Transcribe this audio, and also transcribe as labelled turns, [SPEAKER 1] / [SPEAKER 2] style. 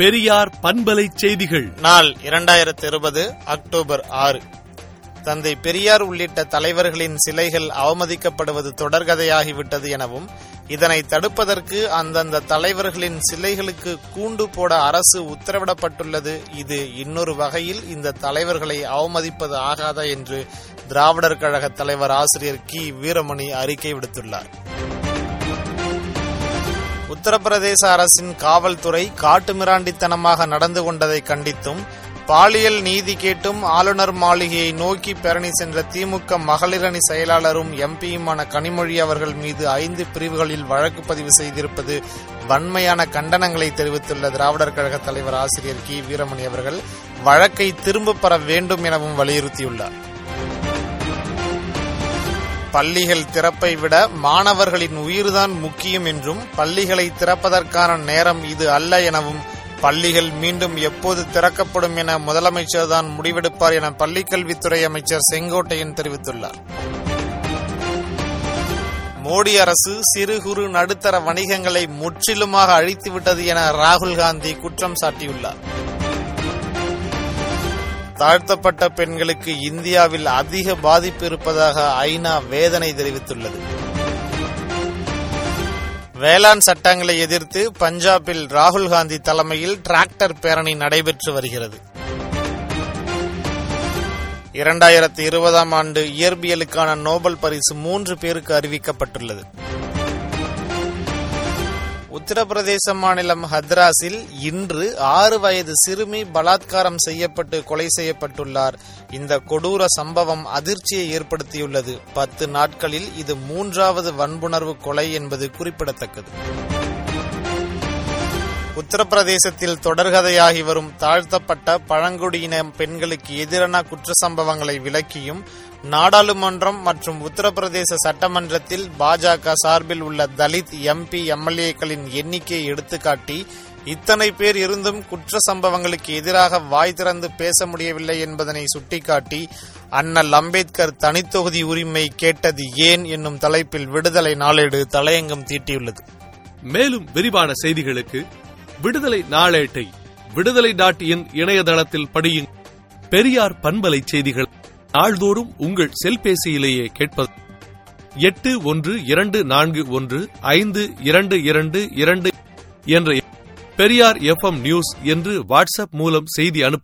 [SPEAKER 1] பெரியார் பண்பலை செய்திகள்
[SPEAKER 2] நாள் இரண்டாயிரத்தி இருபது அக்டோபர் ஆறு தந்தை பெரியார் உள்ளிட்ட தலைவர்களின் சிலைகள் அவமதிக்கப்படுவது தொடர்கதையாகிவிட்டது எனவும் இதனை தடுப்பதற்கு அந்தந்த தலைவர்களின் சிலைகளுக்கு கூண்டு போட அரசு உத்தரவிடப்பட்டுள்ளது இது இன்னொரு வகையில் இந்த தலைவர்களை அவமதிப்பது ஆகாத என்று திராவிடர் கழக தலைவர் ஆசிரியர் கி வீரமணி அறிக்கை விடுத்துள்ளார் உத்தரப்பிரதேச அரசின் காவல்துறை காட்டுமிராண்டித்தனமாக நடந்து கொண்டதை கண்டித்தும் பாலியல் நீதி கேட்டும் ஆளுநர் மாளிகையை நோக்கி பேரணி சென்ற திமுக மகளிரணி செயலாளரும் எம்பியுமான கனிமொழி அவர்கள் மீது ஐந்து பிரிவுகளில் வழக்கு பதிவு செய்திருப்பது வன்மையான கண்டனங்களை தெரிவித்துள்ள திராவிடர் கழக தலைவர் ஆசிரியர் கி வீரமணி அவர்கள் வழக்கை திரும்ப பெற வேண்டும் எனவும் வலியுறுத்தியுள்ளார் பள்ளிகள் திறப்பை விட மாணவர்களின் உயிர்தான் முக்கியம் என்றும் பள்ளிகளை திறப்பதற்கான நேரம் இது அல்ல எனவும் பள்ளிகள் மீண்டும் எப்போது திறக்கப்படும் என முதலமைச்சர் தான் முடிவெடுப்பார் என பள்ளிக்கல்வித்துறை அமைச்சர் செங்கோட்டையன் தெரிவித்துள்ளார் மோடி அரசு சிறு குறு நடுத்தர வணிகங்களை முற்றிலுமாக அழித்துவிட்டது என ராகுல் காந்தி குற்றம் சாட்டியுள்ளார் தாழ்த்தப்பட்ட பெண்களுக்கு இந்தியாவில் அதிக பாதிப்பு இருப்பதாக ஐநா வேதனை தெரிவித்துள்ளது வேளாண் சட்டங்களை எதிர்த்து பஞ்சாபில் ராகுல் காந்தி தலைமையில் டிராக்டர் பேரணி நடைபெற்று வருகிறது இரண்டாயிரத்தி இருபதாம் ஆண்டு இயற்பியலுக்கான நோபல் பரிசு மூன்று பேருக்கு அறிவிக்கப்பட்டுள்ளது உத்தரப்பிரதேச மாநிலம் ஹத்ராஸில் இன்று ஆறு வயது சிறுமி பலாத்காரம் செய்யப்பட்டு கொலை செய்யப்பட்டுள்ளார் இந்த கொடூர சம்பவம் அதிர்ச்சியை ஏற்படுத்தியுள்ளது பத்து நாட்களில் இது மூன்றாவது வன்புணர்வு கொலை என்பது குறிப்பிடத்தக்கது உத்தரப்பிரதேசத்தில் தொடர்கதையாகி வரும் தாழ்த்தப்பட்ட பழங்குடியின பெண்களுக்கு எதிரான குற்ற சம்பவங்களை விளக்கியும் நாடாளுமன்றம் மற்றும் உத்தரப்பிரதேச சட்டமன்றத்தில் பாஜக சார்பில் உள்ள தலித் எம்பி எம்எல்ஏக்களின் எண்ணிக்கையை எடுத்துக்காட்டி இத்தனை பேர் இருந்தும் குற்ற சம்பவங்களுக்கு எதிராக வாய் திறந்து பேச முடியவில்லை என்பதனை சுட்டிக்காட்டி அண்ணல் அம்பேத்கர் தனித்தொகுதி உரிமை கேட்டது ஏன் என்னும் தலைப்பில் விடுதலை நாளேடு தலையங்கம் தீட்டியுள்ளது
[SPEAKER 1] மேலும் விரிவான செய்திகளுக்கு விடுதலை நாளேட்டை விடுதலை டாட் இன் இணையதளத்தில் படியும் பெரியார் பண்பலை செய்திகள் நாள்தோறும் உங்கள் செல்பேசியிலேயே கேட்பது எட்டு ஒன்று இரண்டு நான்கு ஒன்று ஐந்து இரண்டு இரண்டு இரண்டு என்ற பெரியார் எஃப் நியூஸ் என்று வாட்ஸ்அப் மூலம் செய்தி அனுப்ப